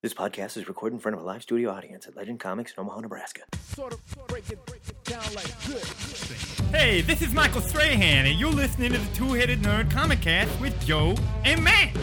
This podcast is recorded in front of a live studio audience at Legend Comics in Omaha, Nebraska. Sort of break it, break it down like this. Hey, this is Michael Strahan, and you're listening to the Two Headed Nerd Comic Cast with Joe and Matt.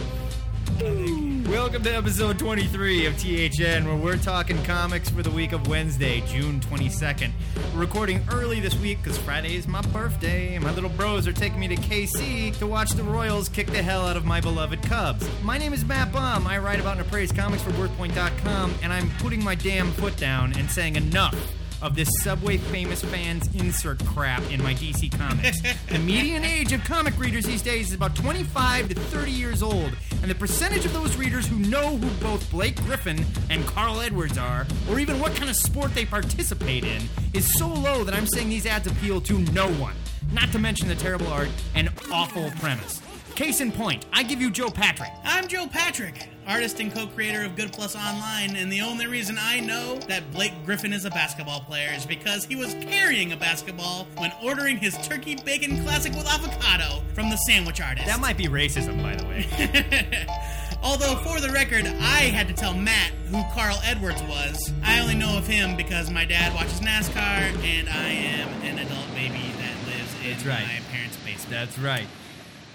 Welcome to episode 23 of THN, where we're talking comics for the week of Wednesday, June 22nd. We're recording early this week because Friday is my birthday, and my little bros are taking me to KC to watch the Royals kick the hell out of my beloved Cubs. My name is Matt Baum. I write about and appraise comics for WorthPoint.com, and I'm putting my damn foot down and saying enough of this Subway famous fans insert crap in my DC comics. the median age of comic readers these days is about 25 to 30 years old, and the percentage of those readers who know who both Blake Griffin and Carl Edwards are, or even what kind of sport they participate in, is so low that I'm saying these ads appeal to no one. Not to mention the terrible art and awful premise. Case in point, I give you Joe Patrick. I'm Joe Patrick, artist and co-creator of Good Plus Online, and the only reason I know that Blake Griffin is a basketball player is because he was carrying a basketball when ordering his turkey bacon classic with avocado from the sandwich artist. That might be racism, by the way. Although, for the record, I had to tell Matt who Carl Edwards was. I only know of him because my dad watches NASCAR, and I am an adult baby that lives in That's right. my parents' basement. That's right.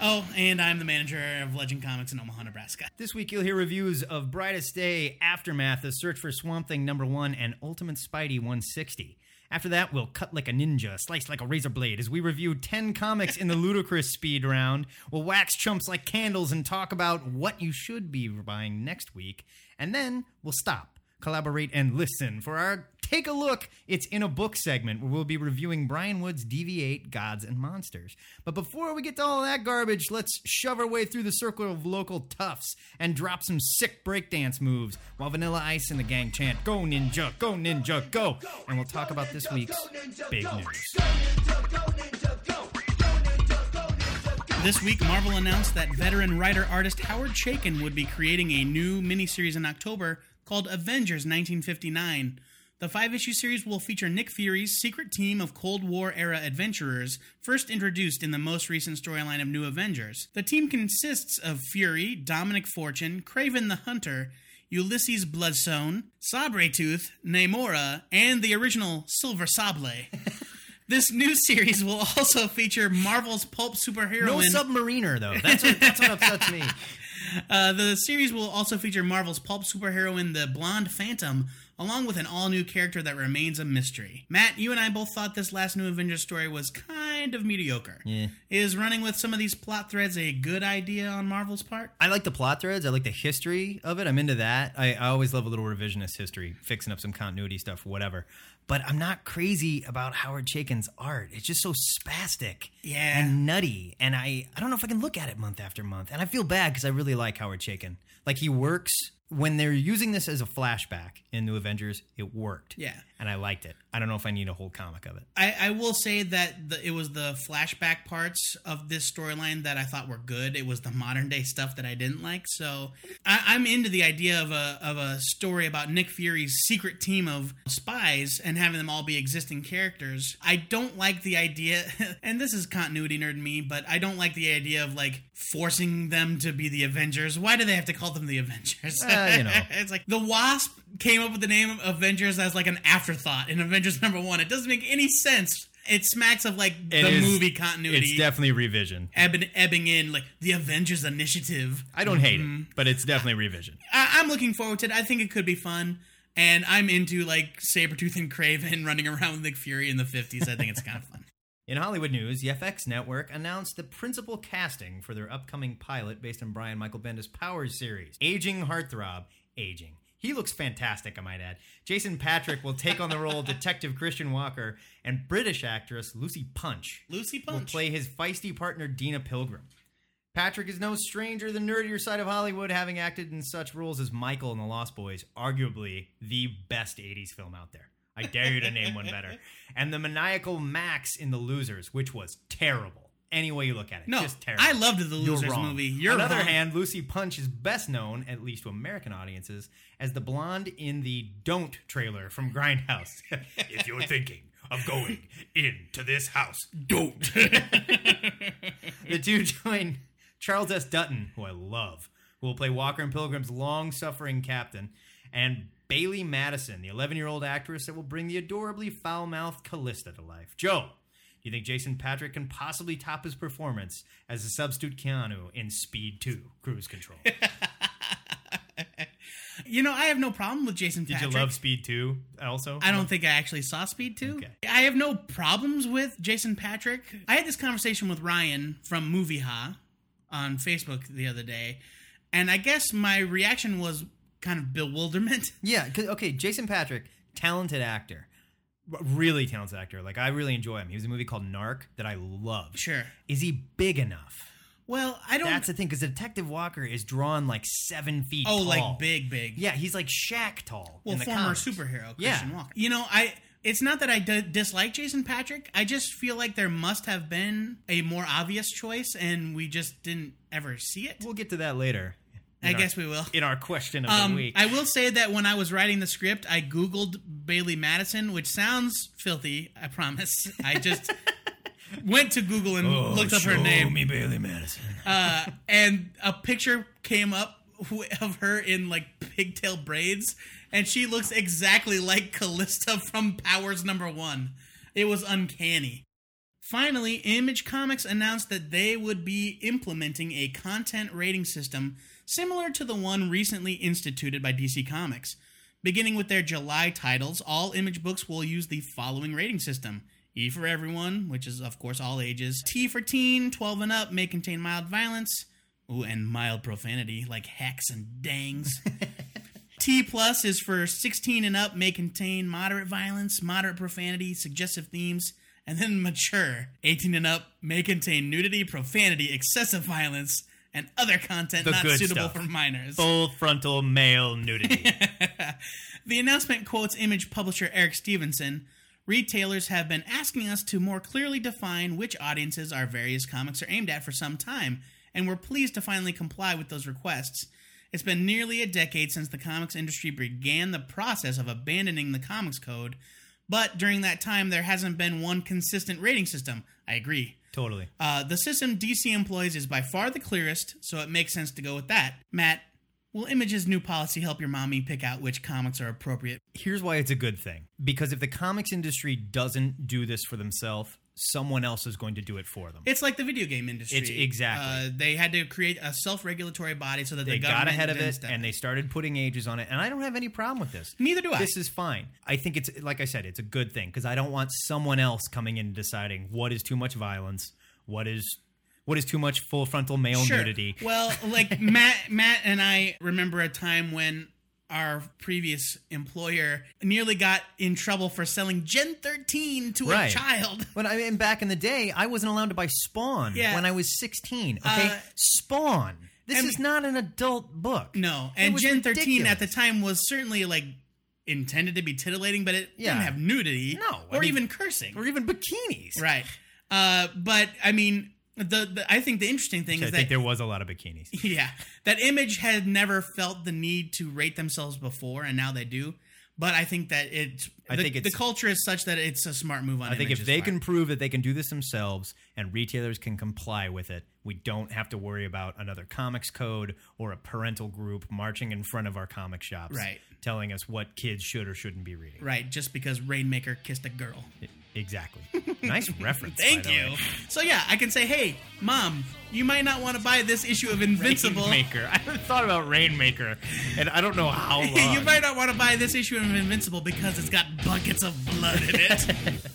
Oh, and I'm the manager of Legend Comics in Omaha, Nebraska. This week you'll hear reviews of Brightest Day, Aftermath, The Search for Swamp Thing number one, and Ultimate Spidey 160. After that, we'll cut like a ninja, slice like a razor blade as we review 10 comics in the ludicrous speed round. We'll wax chumps like candles and talk about what you should be buying next week. And then we'll stop, collaborate, and listen for our Take a Look. It's in a book segment where we'll be reviewing Brian Wood's DV8 Gods and Monsters. But before we get to all that garbage, let's shove our way through the circle of local toughs and drop some sick breakdance moves while Vanilla Ice and the gang chant, Go Ninja, Go Ninja, Go! And we'll talk about this week's big news. This week, Marvel announced that veteran writer artist Howard Chaykin would be creating a new miniseries in October called Avengers 1959. The five issue series will feature Nick Fury's secret team of Cold War era adventurers, first introduced in the most recent storyline of New Avengers. The team consists of Fury, Dominic Fortune, Kraven the Hunter, Ulysses Bloodstone, Sabretooth, Namora, and the original Silver Sable. This new series will also feature Marvel's pulp superhero. No submariner, though. That's what, that's what upsets me. Uh, the series will also feature Marvel's pulp superheroine, the Blonde Phantom, along with an all new character that remains a mystery. Matt, you and I both thought this last new Avengers story was kind of mediocre. Yeah. Is running with some of these plot threads a good idea on Marvel's part? I like the plot threads. I like the history of it. I'm into that. I, I always love a little revisionist history, fixing up some continuity stuff, whatever. But I'm not crazy about Howard Chaykin's art. It's just so spastic Yeah. and nutty. And I, I don't know if I can look at it month after month. And I feel bad because I really like Howard Chaykin. Like he works when they're using this as a flashback in New Avengers, it worked. Yeah. And I liked it. I don't know if I need a whole comic of it. I, I will say that the, it was the flashback parts of this storyline that I thought were good. It was the modern day stuff that I didn't like. So I, I'm into the idea of a of a story about Nick Fury's secret team of spies and having them all be existing characters. I don't like the idea, and this is continuity nerd me, but I don't like the idea of like forcing them to be the Avengers. Why do they have to call them the Avengers? Uh, you know. it's like the Wasp came up with the name Avengers as like an afterthought in Avengers number one. It doesn't make any sense. It smacks of like It the is- movie continuity. It's definitely revision. ebbing, ebbing in like the Avengers Initiative. I don't hate it, but it's definitely revision. I, I'm looking forward to it. I think it could be fun. And I'm into like Sabretooth and Kraven running around with Nick Fury in the 50s. I think it's kind of fun. In Hollywood news, the FX network announced the principal casting for their upcoming pilot based on Brian Michael Bendis' Powers series. Aging heartthrob, aging. He looks fantastic, I might add. Jason Patric will take on the role of Detective Christian Walker, and British actress Lucy Punch Lucy Punch. will play his feisty partner Deena Pilgrim. Patric is no stranger to the nerdier side of Hollywood, having acted in such roles as Michael in The Lost Boys, arguably the best 80s film out there. I dare you to name one better. And the maniacal Max in The Losers, which was terrible. Any way you look at it, No, just terrible. I loved the You're Losers movie. You're On the other hand, Lucy Punch is best known, at least to American audiences, as the blonde in the Don't trailer from Grindhouse. if you're thinking of going into this house, don't. the two join Charles S. Dutton, who I love, who will play Walker and Pilgrim's long suffering captain, and Bailee Madison, the 11 year old actress that will bring the adorably foul mouthed Calista to life. Joe, do you think Jason Patric can possibly top his performance as a substitute Keanu in Speed 2 Cruise Control? You know, I have no problem with Jason Did Patric. you love Speed 2 also? I don't think I actually saw Speed 2. Okay. I have no problems with Jason Patric. I had this conversation with Ryan from Movie Ha on Facebook the other day, and I guess my reaction was kind of bewilderment. Yeah, 'cause- okay, Jason Patric, talented actor. Really talented actor. Like, I really enjoy him. He was in a movie called Narc that I love. Sure. Is he big enough? Well, I don't. That's the thing, because Detective Walker is drawn like seven feet oh, tall. like big, big. Yeah, he's like Shaq tall. Well, in the former comics. superhero Yeah. Walker. You know, I. It's not that I d- dislike Jason Patric. I just feel like there must have been a more obvious choice, and we just didn't ever see it. We'll get to that later. I our- guess we will. In our question of Um, the week. I will say that when I was writing the script, I Googled Bailee Madison, which sounds filthy, I promise. I just went to Google and Oh, looked up her name. me Bailee Madison. Uh, and a picture came up of her in like pigtail braids, and she looks exactly like Calista from Powers Number One. It was uncanny. Finally, Image Comics announced that they would be implementing a content rating system similar to the one recently instituted by DC Comics. Beginning with their July titles, all Image books will use the following rating system E for everyone, which is, of course, all ages. T for teen, 12 and up, may contain mild violence. Ooh, and mild profanity, like hacks and dangs. T plus is for 16 and up, may contain moderate violence, moderate profanity, suggestive themes, and then mature. 18 and up may contain nudity, profanity, excessive violence, and other content The not suitable stuff. for minors. Full frontal male nudity. The announcement quotes image publisher Eric Stephenson. Retailers have been asking us to more clearly define which audiences our various comics are aimed at for some time, and we're pleased to finally comply with those requests. It's been nearly a decade since the comics industry began the process of abandoning the comics code, but during that time there hasn't been one consistent rating system. I agree. Totally. Uh, the system DC employs is by far the clearest, so it makes sense to go with that. Matt, will Image's new policy help your mommy pick out which comics are appropriate? Here's why it's a good thing. Because if the comics industry doesn't do this for themselves, someone else is going to do it for them. It's like the video game industry. It's- exactly. Uh, they had to create a self-regulatory body so that they the got ahead of it and they started putting ages on it and i don't have any problem with this Neither do I. this is fine i think it's like i said it's a good thing because i don't want someone else coming in and deciding what is too much violence what is what is too much full frontal male Sure. nudity Well, like Matt, Matt and I remember a time when our previous employer nearly got in trouble for selling Gen 13 to Right. a child. but I mean, back in the day, I wasn't allowed to buy Spawn Yeah. when I was 16. Okay, Uh, Spawn. This is not an adult book. No, and Gen 13 at the time was certainly like intended to be titillating, but it Yeah. didn't have nudity No, I or mean- even cursing. or even bikinis. Right. Uh, but I mean, the, the I think the interesting thing I is think that there was a lot of bikinis. yeah, that Image had never felt the need to rate themselves before, and now they do. But I think that it's I the, think it's- the culture is such that it's a smart move on. I think if they part. can prove that they can do this themselves and retailers can comply with it, we don't have to worry about another comics code or a parental group marching in front of our comic shops, Right. Telling us what kids should or shouldn't be reading. right, just because Rainmaker kissed a girl. Exactly. nice reference. by Thank the you. way. So yeah, I can say, hey, mom, you might not want to buy this issue of Invincible. Rainmaker. I haven't thought about Rainmaker, and I don't know how long. you might not want to buy this issue of Invincible because it's got buckets of blood in it.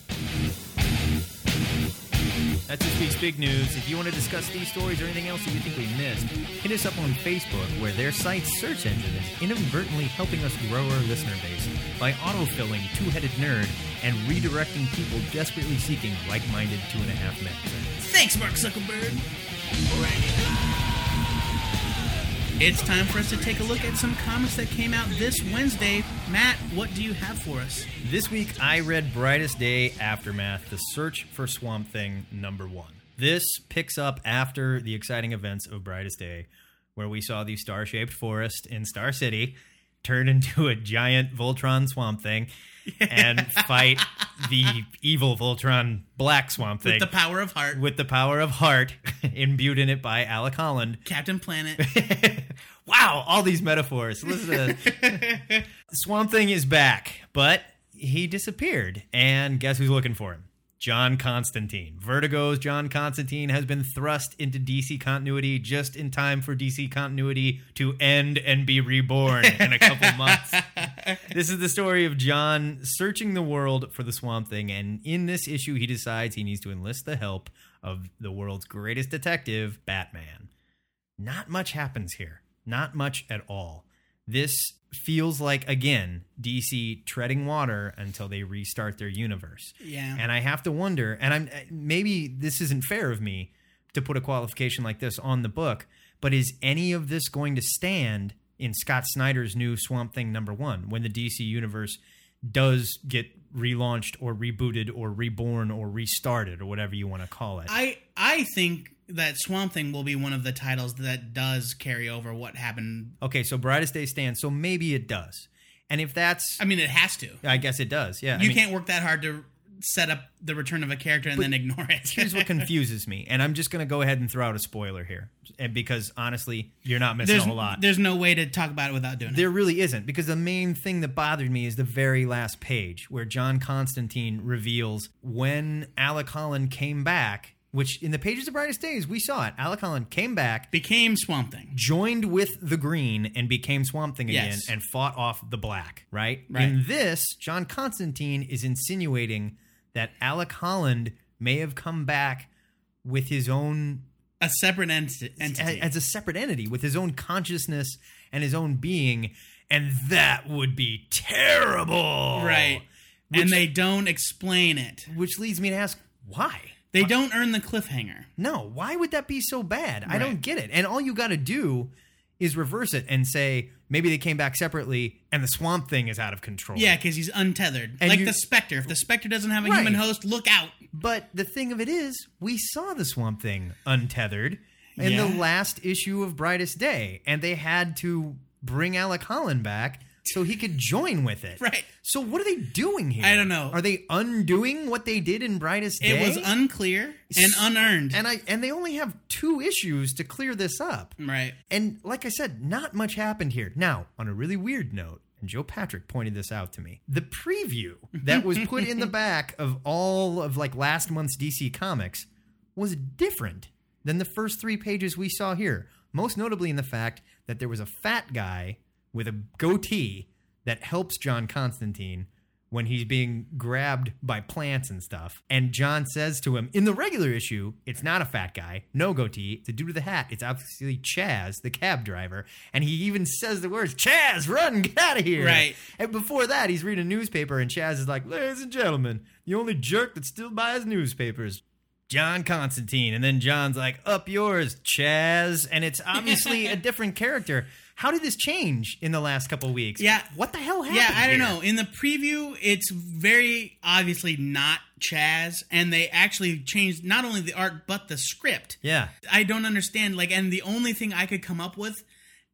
That's this week's big news. If you want to discuss these stories or anything else that you think we missed, hit us up on Facebook, where their site's search engine is inadvertently helping us grow our listener base by autofilling Two Headed Nerd and redirecting people desperately seeking like minded two and a half men. Thanks, Mark Zuckerberg. It's time for us to take a look at some comics that came out this Wednesday. Matt, what do you have for us? This week, I read Brightest Day Aftermath The Search for Swamp Thing number one. This picks up after the exciting events of Brightest Day, where we saw the star shaped forest in Star City turn into a giant Voltron Swamp Thing and fight the evil Voltron Black Swamp Thing With the power of heart, with the power of heart imbued in it by Alec Holland. Captain Planet. Wow, all these metaphors. Listen Swamp Thing is back, but he disappeared. And guess who's looking for him? John Constantine. Vertigo's John Constantine has been thrust into DC continuity just in time for DC continuity to end and be reborn in a couple months. This is the story of John searching the world for the Swamp Thing, and in this issue, he decides he needs to enlist the help of the world's greatest detective, Batman. Not much happens here. Not much at all. This feels like, again, DC treading water until they restart their universe. Yeah. And I have to wonder, and I'm uh, maybe this isn't fair of me to put a qualification like this on the book, but is any of this going to stand in Scott Snyder's new Swamp Thing number one when the DC universe does get relaunched or rebooted or reborn or restarted or whatever you want to call it? I I think that Swamp Thing will be one of the titles that does carry over what happened. Okay, so Brightest Day stands, so maybe it does. And if that's, I mean, it has to. I guess it does. Yeah, I You mean, can't work that hard to set up the return of a character and then ignore it. Here's what confuses me, and I'm just going to go ahead and throw out a spoiler here, and because honestly, you're not missing there's, a whole lot. there's no way to talk about it without doing it. There really isn't, because the main thing that bothered me is the very last page where John Constantine reveals when Alec Holland came back, which in the pages of Brightest Days we saw it. Alec Holland came back, Became Swamp Thing. joined with the Green, and became Swamp Thing again, Yes. and fought off the Black. Right? Right. In this, John Constantine is insinuating that Alec Holland may have come back with his own A separate enti- entity. as a separate entity with his own consciousness and his own being, and that would be terrible. right. Which- and they don't explain it. Which leads me to ask why. They don't earn the cliffhanger. No, why would that be so bad? I Right. don't get it. And all you got to do is reverse it and say maybe they came back separately and the swamp thing is out of control. Yeah, because he's untethered. And like you- the Spectre. If the Spectre doesn't have a Right. human host, look out. But the thing of it is, we saw the Swamp Thing untethered in Yeah. the last issue of Brightest Day, and they had to bring Alec Holland back so he could join with it. Right. So what are they doing here? I don't know. Are they undoing what they did in Brightest Day? It was unclear and unearned. and I and they only have two issues to clear this up. right. And like I said, not much happened here. Now, on a really weird note, and Joe Patrick pointed this out to me. The preview that was put in the back of all of like last month's DC comics was different than the first 3 pages we saw here. Most notably in the fact that there was a fat guy with a goatee that helps John Constantine when he's being grabbed by plants and stuff. And John says to him, in the regular issue, it's not a fat guy, no goatee. It's a dude with a hat. It's obviously Chas, the cab driver. And he even says the words, Chas, run, get out of here. Right. And before that, he's reading a newspaper, and Chas is like, ladies and gentlemen, the only jerk that still buys newspapers. John Constantine. And then John's like, up yours, Chas. And it's obviously a different character. How did this change in the last couple weeks? Yeah. What the hell happened? Yeah, I don't here? know. In the preview, it's very obviously not Chas, and they actually changed not only the art but the script. Yeah. I don't understand. Like, and the only thing I could come up with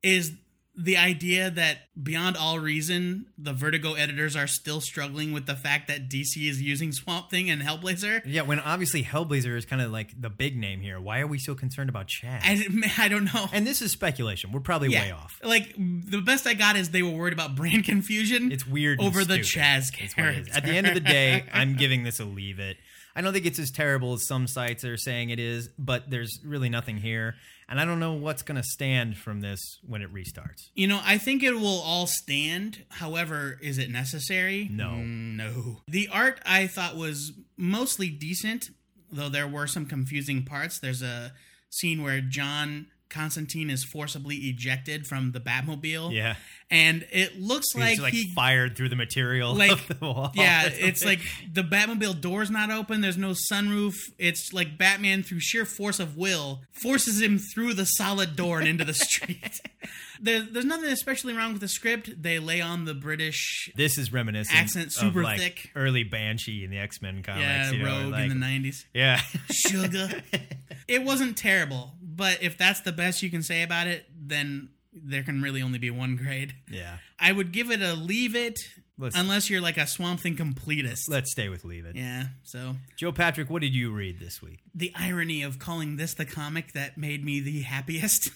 is the idea that beyond all reason, the Vertigo editors are still struggling with the fact that DC is using Swamp Thing and Hellblazer. Yeah, when obviously Hellblazer is kind of like the big name here. Why are we so concerned about Chas? I, I don't know. and this is speculation. We're probably yeah, way off. Like the best I got is they were worried about brand confusion. It's weird over the stupid. Chas It's what it is. character. At the end of the day, I'm giving this a leave it. I don't think it's as terrible as some sites are saying it is, but there's really nothing here. And I don't know what's going to stand from this when it restarts. You know, I think it will all stand. However, is it necessary? No. Mm, no. The art I thought was mostly decent, though there were some confusing parts. There's a scene where John Constantine is forcibly ejected from the Batmobile. Yeah. And it looks He's like, like he fired through the material like of the wall. yeah it's like the batmobile door's not open there's no sunroof it's like batman through sheer force of will forces him through the solid door and into the street there, there's nothing especially wrong with the script they lay on the british this is reminiscent Accent of, super like, thick. early Banshee in the X Men comics. yeah you know, rogue like- in the 90s Yeah. sugar it wasn't terrible but if that's the best you can say about it then there can really only be one grade yeah. i would give it a leave it Let's- unless you're like a swamp thing completist Let's stay with Leave It. yeah so Joe Patrick, what did you read this week? The irony of calling this the comic that made me the happiest.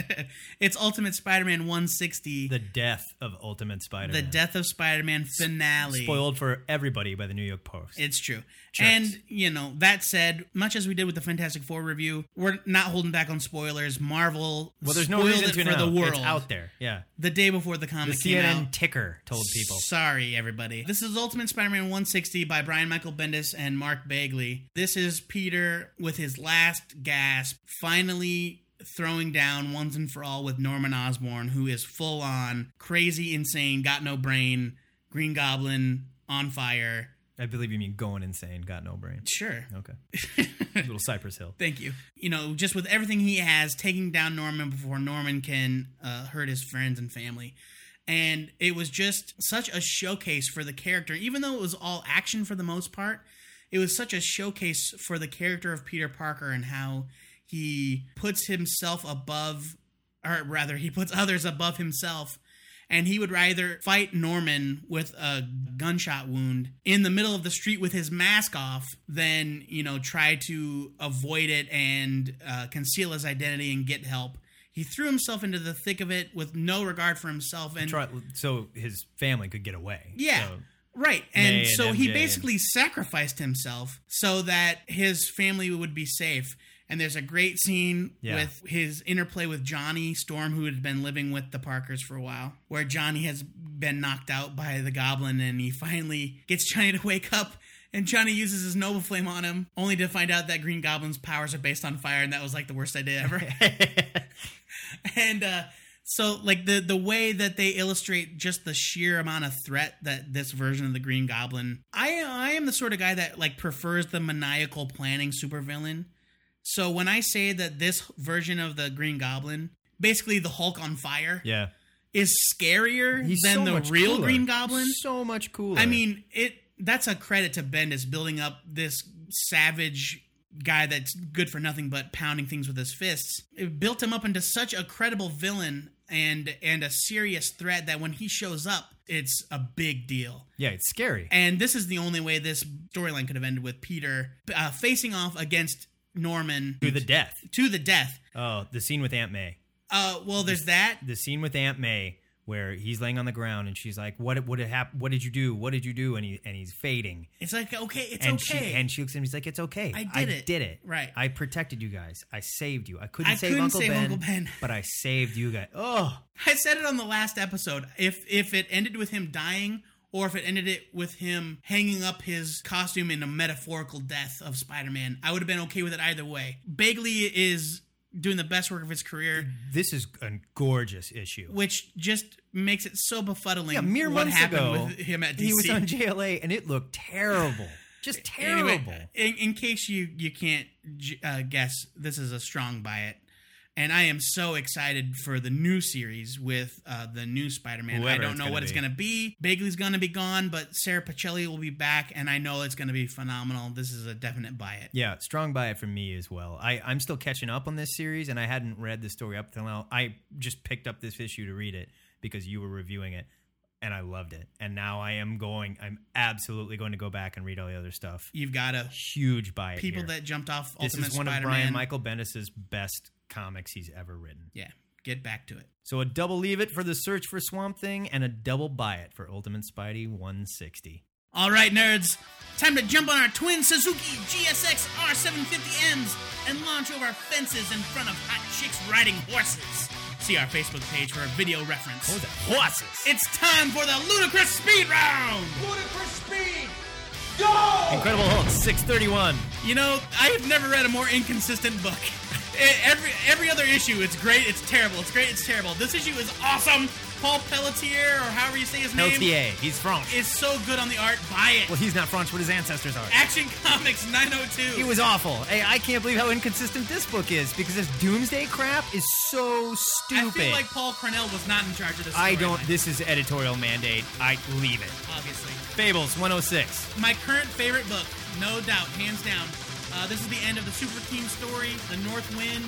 it's Ultimate Spider-Man 160, The death of Ultimate Spider-Man. the Death of Spider-Man finale. Spoiled for everybody by the New York Post. It's true. Jerks. And, you know, that said, much as we did with the Fantastic Four review, we're not holding back on spoilers. Marvel well, there's no reason it to for know. the world It's out there. Yeah. the day before the The comic came CNN out. ticker told people. Sorry, everybody. This is Ultimate Spider-Man 160 by Brian Michael Bendis and Mark Bagley. This is Peter with his last gasp, finally throwing down once and for all with Norman Osborn, who is full on crazy, insane, got no brain, Green Goblin on fire. I believe you mean going insane, got no brain. Sure. Okay. Little Cypress Hill. Thank you. You know, just with everything he has, taking down Norman before Norman can uh, hurt his friends and family. And it was just such a showcase for the character, even though it was all action for the most part. It was such a showcase for the character of Peter Parker and how he puts himself above, or rather, he puts others above himself. And he would rather fight Norman with a gunshot wound in the middle of the street with his mask off than, you know, try to avoid it and uh, conceal his identity and get help. He threw himself into the thick of it with no regard for himself. And Try, so his family could get away. yeah. So- Right. And and so he basically sacrificed himself so that his family would be safe. And there's a great scene Yeah. with his interplay with Johnny Storm, who had been living with the Parkers for a while, where Johnny has been knocked out by the goblin and he finally gets Johnny to wake up. And Johnny uses his Nova Flame on him, only to find out that Green Goblin's powers are based on fire, and that was like the worst idea ever. and uh, so like the the way that they illustrate just the sheer amount of threat that this version of the Green Goblin, I I am the sort of guy that like prefers the maniacal planning supervillain. So when I say that this version of the Green Goblin, basically the Hulk on fire, yeah. is scarier He's than so the real cooler. Green Goblin, So much cooler. I mean, it that's a credit to Bendis building up this savage guy that's good for nothing but pounding things with his fists. It built him up into such a credible villain and and a serious threat that when he shows up, it's a big deal. yeah, it's scary. And this is the only way this storyline could have ended with Peter uh, facing off against Norman to the death. to the death. Oh, the scene with Aunt May. Uh, well, there's that. The scene with Aunt May where he's laying on the ground and she's like, "What? What did What did you do? What did you do?" And he and he's fading. It's like okay, it's and okay. she and she looks at him. He's like, "It's okay. I did it." Did it. Right. I protected you guys. I saved you. I couldn't I save couldn't Uncle save Ben, Uncle Ben. but I saved you guys. Oh, I said it on the last episode. If if it ended with him dying, or if it ended it with him hanging up his costume in a metaphorical death of Spider-Man, I would have been okay with it either way. Bagley is doing the best work of his career, this is a gorgeous issue. which just makes it so befuddling. Yeah, mere what months happened ago, with him at DC. he was on JLA and it looked terrible. Just terrible. Anyway, in, in case you you can't uh, guess, this is a strong buy it, and I am so excited for the new series with uh, the new Spider-Man. I don't know what it's going to be. Bagley's going to be gone, but Sara Pichelli will be back, and I know it's going to be phenomenal. This is a definite buy it. Yeah, strong buy it from me as well. I, I'm still catching up on this series, and I hadn't read the story up till now. I just picked up this issue to read it because you were reviewing it, and I loved it. And now I am going. I'm absolutely going to go back and read all the other stuff. You've got a Huge buy it. people here. that jumped off this Ultimate is one Spider-Man. of Brian Michael Bendis's best comics he's ever written. Yeah, get back to it. So a double leave it for the search for Swamp Thing, and a double buy it for Ultimate Spidey 160. All right, nerds, time to jump on our twin Suzuki GSX R750Ms and launch over fences in front of hot chicks riding horses. See our Facebook page for a video reference. What was that? Horses. It's time for the ludicrous speed round. Ludicrous speed! Go! Incredible Hulk 631. You know, I have never read a more inconsistent book. Every every other issue, it's great, it's terrible, it's great, it's terrible. This issue is awesome. Paul Pelletier, or however you say his name, LTA. He's French. is so good on the art. Buy it. Well, he's not French, but his ancestors are. Action Comics 902. He was awful. Hey, I can't believe how inconsistent this book is because this Doomsday crap is so stupid. I stupid. feel like Paul Cornell was not in charge of this. I don't. storyline, This is editorial mandate. I leave it. obviously. Fables 106. My current favorite book, no doubt, hands down. Uh, this is the end of the Super Team story. The North Wind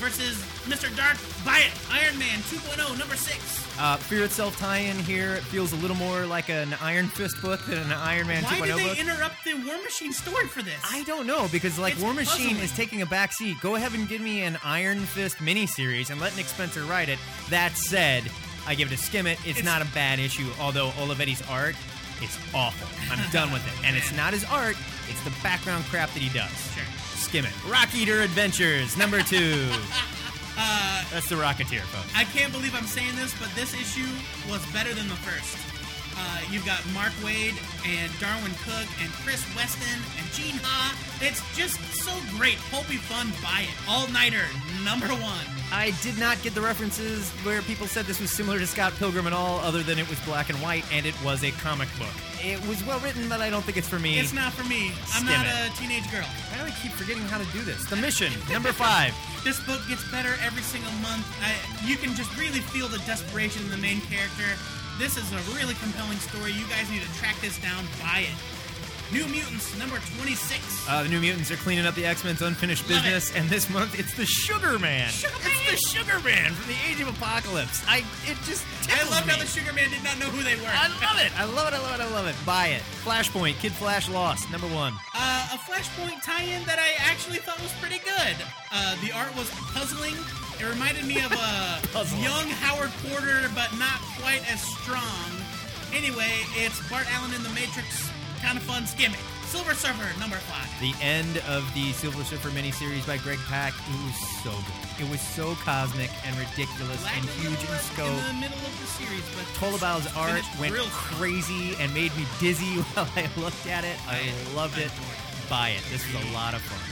versus Mr. Dark. Buy it. Iron Man 2.0, number six. Uh, Fear itself tie-in here it feels a little more like an Iron Fist book than an Iron Man Why 2.0 did they book. interrupt the War Machine story for this? I don't know because like It's War Machine puzzling. is taking a back seat. Go ahead and give me an Iron Fist miniseries and let Nick Spencer write it. That said, I give it a skim it. It's, It's- not a bad issue, although Olivetti's art is awful. I'm done with it. And it's not his art, it's the background crap that he does. Skim it. Rock Eater Adventures, number two. Uh, That's the Rocketeer, folks. I can't believe I'm saying this, but this issue was better than the first. Uh, you've got Mark Waid and Darwyn Cooke and Chris Weston and Gene Ha. It's just so great. Pulpy fun. Buy it. All nighter. Number one. I did not get the references where people said this was similar to Scott Pilgrim at all, other than it was black and white and it was a comic book. It was well written, but I don't think it's for me. It's not for me. I'm not it. a teenage girl. Why do I keep forgetting how to do this? The mission, number five. This book gets better every single month. I, you can just really feel the desperation in the main character. This is a really compelling story. You guys need to track this down. Buy it. New Mutants, number 26. Uh, the New Mutants are cleaning up the X Men's unfinished Love business, and this month it's the Sugar Man. Sugar It's Man! the Sugar Man from the Age of Apocalypse. I it just I me. how the Sugar Man did not know who they were. I love it. I love it. I love it. I love it. Buy it. Flashpoint. Kid Flash lost. Number one. Uh, a Flashpoint tie-in that I actually thought was pretty good. Uh, the art was puzzling. It reminded me of a young Howard Porter, but not quite as strong. Anyway, it's Bart Allen in the Matrix. Kind of fun. Skim it. Silver Surfer, number five. The end of the Silver Surfer miniseries by Greg Pak. It was so good. It was so cosmic and ridiculous and huge in scope. In the middle of the series, but Tolibao's art went real crazy and made me dizzy while I looked at it. I loved it. Buy it. This was a lot of fun.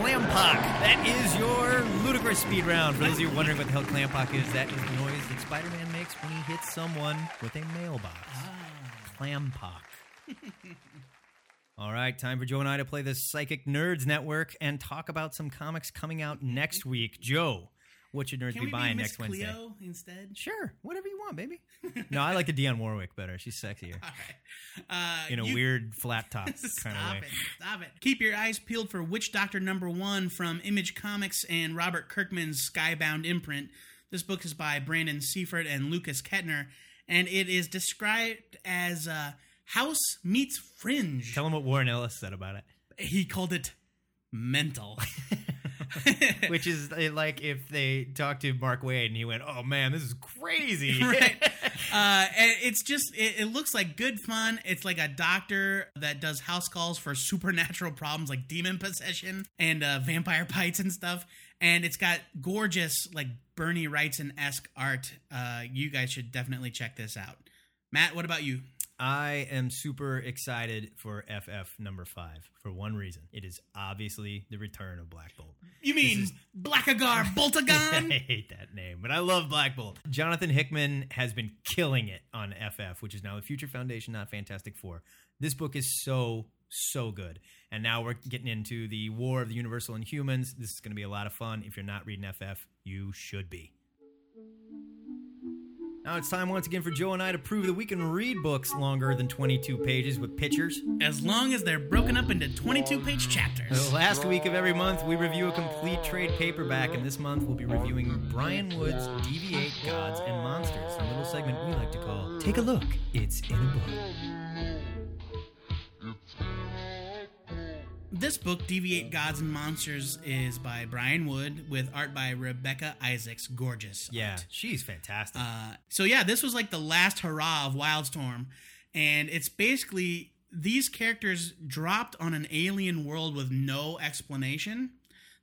Clampock. That is your ludicrous speed round. For those of you wondering what the hell Clampock is, that is the noise that Spider-Man makes when he hits someone with a mailbox. Ah. Clampock. All right, time for Joe and I to play the Psychic Nerds Network and talk about some comics coming out next week. Joe, what should nerds Can be we buying be next Miss Wednesday? Cleo instead? Sure, whatever you want, baby. no, I like the Dionne Warwick better. She's sexier right. Uh, in a you- weird flat top kind of way. it. Stop it. Keep your eyes peeled for Witch Doctor number one from Image Comics and Robert Kirkman's Skybound imprint. This book is by Brandon Seifert and Lukas Ketner, and it is described as uh, House meets Fringe. Tell them what Warren Ellis said about it. He called it mental. Which is uh, like if they talked to Mark Waid and he went, "Oh man, this is crazy." right. Uh, and it's just it, it looks like good fun. It's like a doctor that does house calls for supernatural problems like demon possession and uh, vampire bites and stuff. And it's got gorgeous like Bernie Wrightson esque art. Uh, you guys should definitely check this out. Matt, what about you? I am super excited for FF number five for one reason. It is obviously the return of Black Bolt. You mean is- Blackagar Boltagon? I hate that name, but I love Black Bolt. Jonathan Hickman has been killing it on FF, which is now the Future Foundation, not Fantastic Four. This book is so, so good. And now we're getting into the War of the Universal Inhumans. This is going to be a lot of fun. If you're not reading FF, you should be. Now it's time once again for Joe and I to prove that we can read books longer than 22 pages with pictures. as long as they're broken up into 22 page chapters. The last week of every month, we review a complete trade paperback, and this month we'll be reviewing Brian Wood's DV8 Gods and Monsters, a little segment we like to call Take a Look, It's in a Book. This book, DV8 Gods and Monsters, is by Brian Wood with art by Rebecca Isaacs. Gorgeous. Yeah, art. she's fantastic. Uh, so yeah, this was like the last hurrah of Wildstorm, and it's basically these characters dropped on an alien world with no explanation.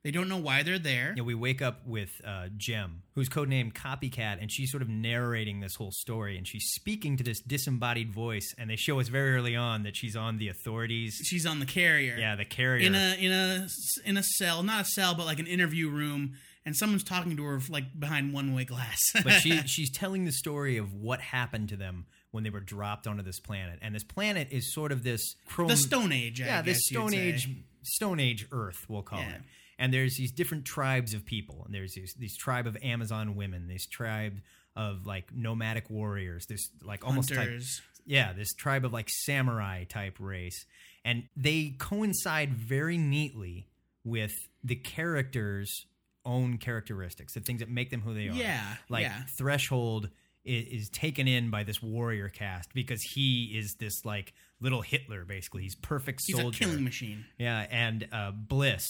They don't know why they're there. yeah, we wake up with uh, Gem, who's codenamed Copycat, and she's sort of narrating this whole story, and she's speaking to this disembodied voice, and they show us very early on that she's on the authorities. She's on the carrier. Yeah, the carrier. in a in a in a cell, not a cell, but like an interview room, and someone's talking to her like behind one way glass. but she she's telling the story of what happened to them when they were dropped onto this planet, and this planet is sort of this chrome, the Stone Age. I yeah, this Stone. Age Stone Age Earth, we'll call Yeah. it. And there's these different tribes of people, and there's these, these tribe of Amazon women, this tribe of like nomadic warriors, this like almost type, yeah, this tribe of like samurai type race, and they coincide very neatly with the characters' own characteristics, the things that make them who they are. Yeah, like yeah. Threshold is, taken in by this warrior caste because he is this like little Hitler. Basically, he's perfect He's soldier. a killing machine. Yeah, and uh, Bliss,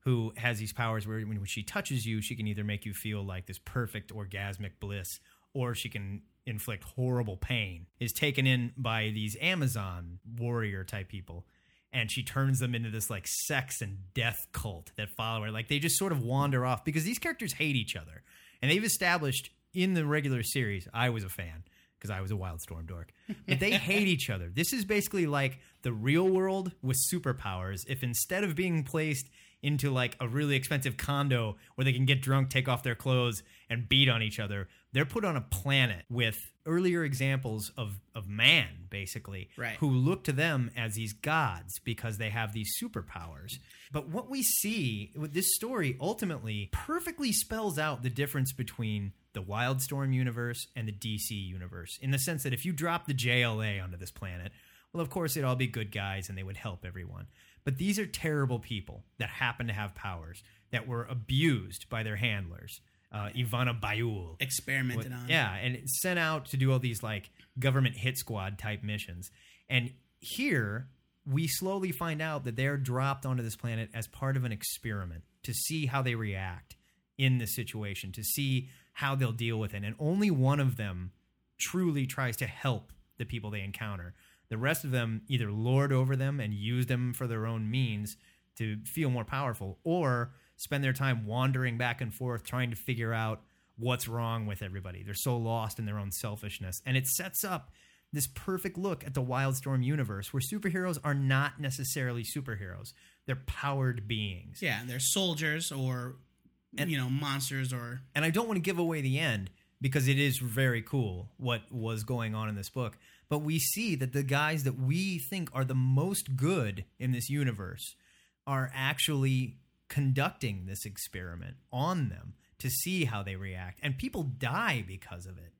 who has these powers where when, she touches you, she can either make you feel like this perfect orgasmic bliss, or she can inflict horrible pain. Is taken in by these Amazon warrior type people, and she turns them into this like sex and death cult that follow her. Like they just sort of wander off because these characters hate each other, and they've established in the regular series. I was a fan because I was a Wildstorm dork. But they hate each other. This is basically like the real world with superpowers. If instead of being placed into like a really expensive condo where they can get drunk, take off their clothes, and beat on each other, they're put on a planet with earlier examples of, of man, basically, Right. who look to them as these gods because they have these superpowers. But what we see with this story ultimately perfectly spells out the difference between the Wildstorm universe and the DC universe in the sense that if you drop the JLA onto this planet, well, of course, they'd all be good guys and they would help everyone. But these are terrible people that happen to have powers that were abused by their handlers. Uh, Ivana Baiul, Experimented on. yeah, and sent out to do all these like government hit squad type missions. And here we slowly find out that they're dropped onto this planet as part of an experiment to see how they react in this situation, to see how they'll deal with it. And only one of them truly tries to help the people they encounter. The rest of them either lord over them and use them for their own means to feel more powerful, or spend their time wandering back and forth trying to figure out what's wrong with everybody. They're so lost in their own selfishness. And it sets up this perfect look at the Wildstorm universe where superheroes are not necessarily superheroes. They're powered beings. Yeah, they're soldiers or you know monsters or and I don't want to give away the end because it is very cool what was going on in this book. But we see that the guys that we think are the most good in this universe are actually conducting this experiment on them to see how they react. And people die because of it.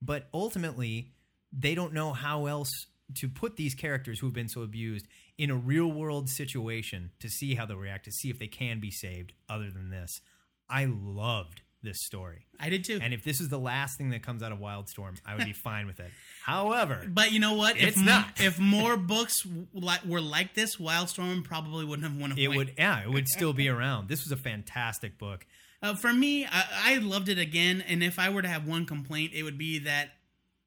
But ultimately, they don't know how else to put these characters who've been so abused in a real world situation to see how they'll react, to see if they can be saved other than this. I loved this story. I did too. And if this is the last thing that comes out of Wildstorm, I would be fine with it. However, but you know what? If It's m- not. If more books were like this, Wildstorm probably wouldn't have won a it would, yeah, it would still be around. This was a fantastic book. Uh, for me, I, I loved it again, and if I were to have one complaint, it would be that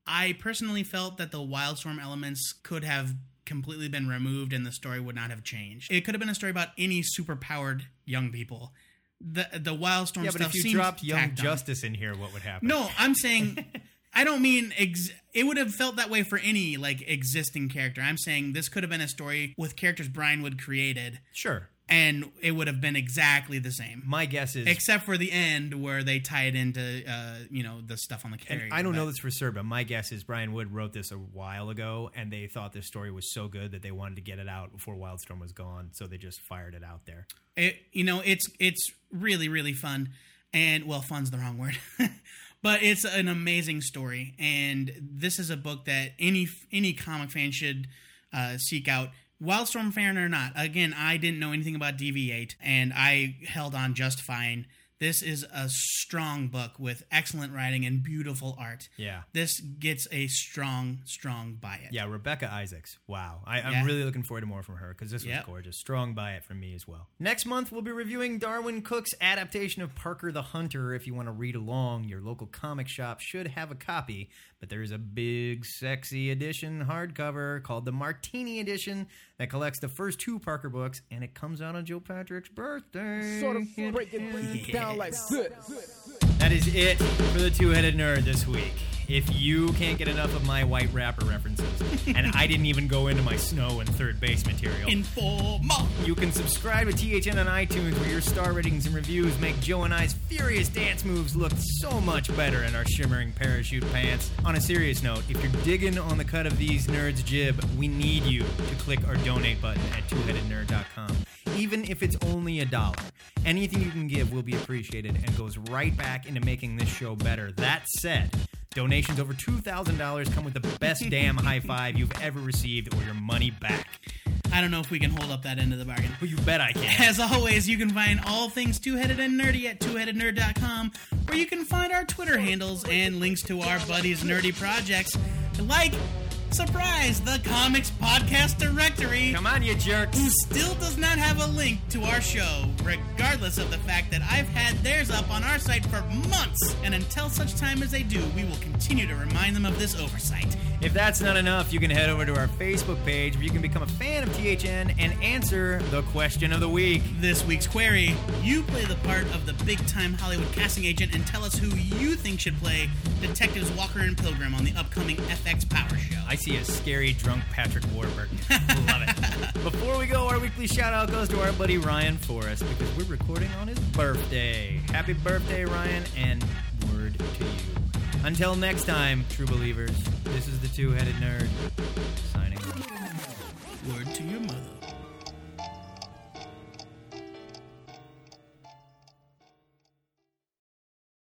I personally felt that the Wildstorm elements could have completely been removed and the story would not have changed. It could have been a story about any superpowered young people. The the Wildstorm Yeah, but stuff if you dropped Young tacked on. Justice in here, what would happen? No, I'm saying I don't mean ex- it would have felt that way for any like existing character. I'm saying this could have been a story with characters Brian Wood created Sure. And it would have been exactly the same. My guess is Except for the end where they tie it into uh, you know, the stuff on the carrier. I don't know this for sure, but my guess is Brian Wood wrote this a while ago, and they thought this story was so good that they wanted to get it out before Wildstorm was gone, so they just fired it out there. it, you know it's it's really really fun and well fun's the wrong word but it's an amazing story and this is a book that any any comic fan should uh, seek out wildstorm fan or not again i didn't know anything about dv8 and i held on just fine this is a strong book with excellent writing and beautiful art Yeah. this gets a strong strong buy it Yeah, Rebecca Isaacs. Wow. I, I'm Yeah. really looking forward to more from her because this was Yep. gorgeous. Strong buy it from me as well. Next month, we'll be reviewing Darwyn Cooke's adaptation of Parker the Hunter. If you want to read along, your local comic shop should have a copy, but there's a big, sexy edition hardcover called the Martini Edition that collects the first two Parker books, and it comes out on Joe Patrick's birthday. Sort of break it, break it down like this. That is it for the two headed nerd this week. If you can't get enough of my white rapper references, and I didn't even go into my snow and third base material, informal you can subscribe to THN on iTunes where your star ratings and reviews make Joe and I's furious dance moves look so much better in our shimmering parachute pants. On a serious note, if you're digging on the cut of these nerds' jib, we need you to click our donate button at twoheadednerd.com. Even if it's only a dollar. Anything you can give will be appreciated and goes right back into making this show better. That said, donations over $2,000 come with the best damn high five you've ever received or your money back. I don't know if we can hold up that end of the bargain. Well, you bet I can. As always, you can find all things two-headed and nerdy at twoheadednerd.com, where you can find our Twitter handles and links to our buddies' nerdy projects, like surprise, the Comics Podcast Directory. Come on, you jerks. Who still does not have a link to our show, regardless of the fact that I've had theirs up on our site for months. And until such time as they do, we will continue to remind them of this oversight. If that's not enough, you can head over to our Facebook page where you can become a fan of THN and answer the question of the week. This week's query you play the part of the big time Hollywood casting agent and tell us who you think should play Detectives Walker and Pilgrim on the upcoming FX Powers Show. I see a scary drunk Patrick Warburton. Love it. Before we go, our weekly shout out goes to our buddy Ryan Forrest because we're recording on his birthday. Happy birthday, Ryan, and word to you. Until next time, true believers, this is the two headed nerd signing. Word.